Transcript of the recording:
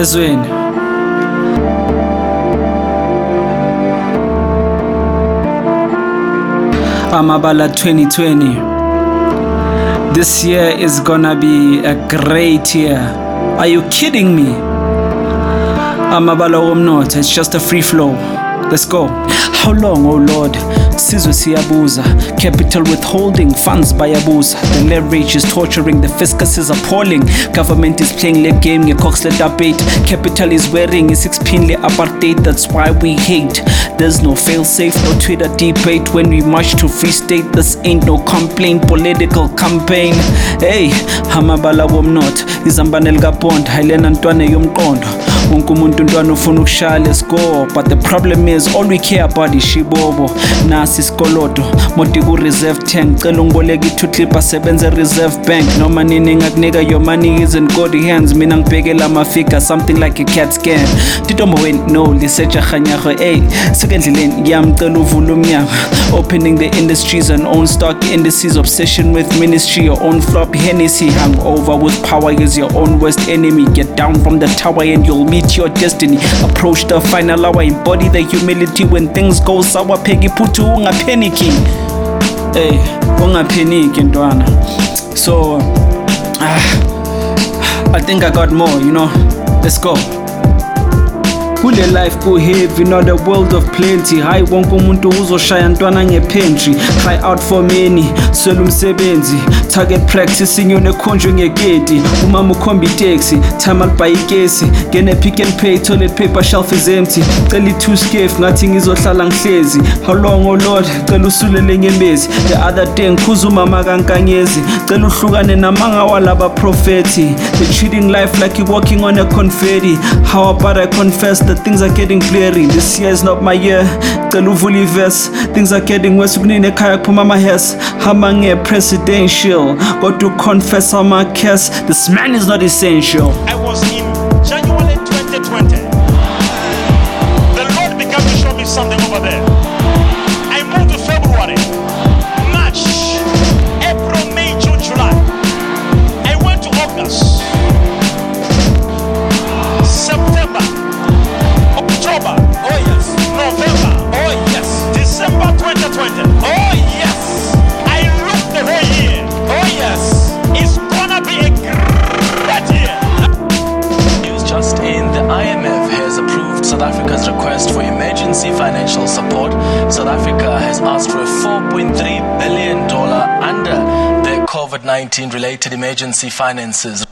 ezweni amabala 2020 this year is gonna be a great year. Are you kidding me? Amabala womnotho it's just a free flow let's go. How long oh lord? Sizwe siyabuza. Capital withholding funds by bayabuza the leverage is torturing the fiscus is appalling. Government is playing le game ngecoxle debate capital is wearing i-6 pin le-apartheid that's why we hate. There's no fail safe no twitter debate. When we march to free state this ain't no complaint. Political campaign. Hey amabala womnotho izambane likabond hayilena ntwana yomqondo wonke umuntu ntwana ufuna ukushaya lescore but the problem is all we care about is shibobo. Nasi isikolodo modi ku-reserve tank. Cela ungiboleka i-two asebenze reserve bank. Noma nini ngakunika your money is in god hands. Mina ngibhekela amafiga something like a cat scan. Titombo weni no lisejahanyaho ey sekendleleni yamcela uvula umnyango. Opening the industries and own stock indices. Obsession with ministry your own flop. Hennessy hung over with power is your own worst enemy. Get down from the tower and you'll meet your destiny. Approach the final hour embody the humility. When things go sour pheki phuthu ungapheniki. Hey ungapheniki ntwana. So ah, i think i got more you know. Let's go kule life ku-heavy not a world of plenty. Hayi wonke umuntu uzoshaya ntwana ngepentry. Try out for many swela umsebenzi. Target practice inyoni ekhonjwe ngeketi umama ukhomba iteksi time alibhayi ikesi. Ngene pick and pay toilet paper shelf is empty. Cela i-two scaf ngathi ngizohlala ngihlezi. How long oh lord? Cela usulele ngembezi the other day ngikhuza umama kankanyezi. Cela uhlukane namanga walaba profethi the treating life like you walking on a confetti. How about i confess that things are getting blurry this year is not my year. Cela uvula ivesi things are getting worse. Kunini ekhaya kuphuma amahes hamba nge-presidential kodwa uconfess ama-cas this man is not essential. I was in January 2020. The Lord began to show me something over there. 2020, oh yes. I looked the whole year, oh yes. It's gonna be a great year. News just in, the IMF has approved South Africa's request for emergency financial support. South Africa has asked for a $4.3 billion under the COVID 19 related emergency finances.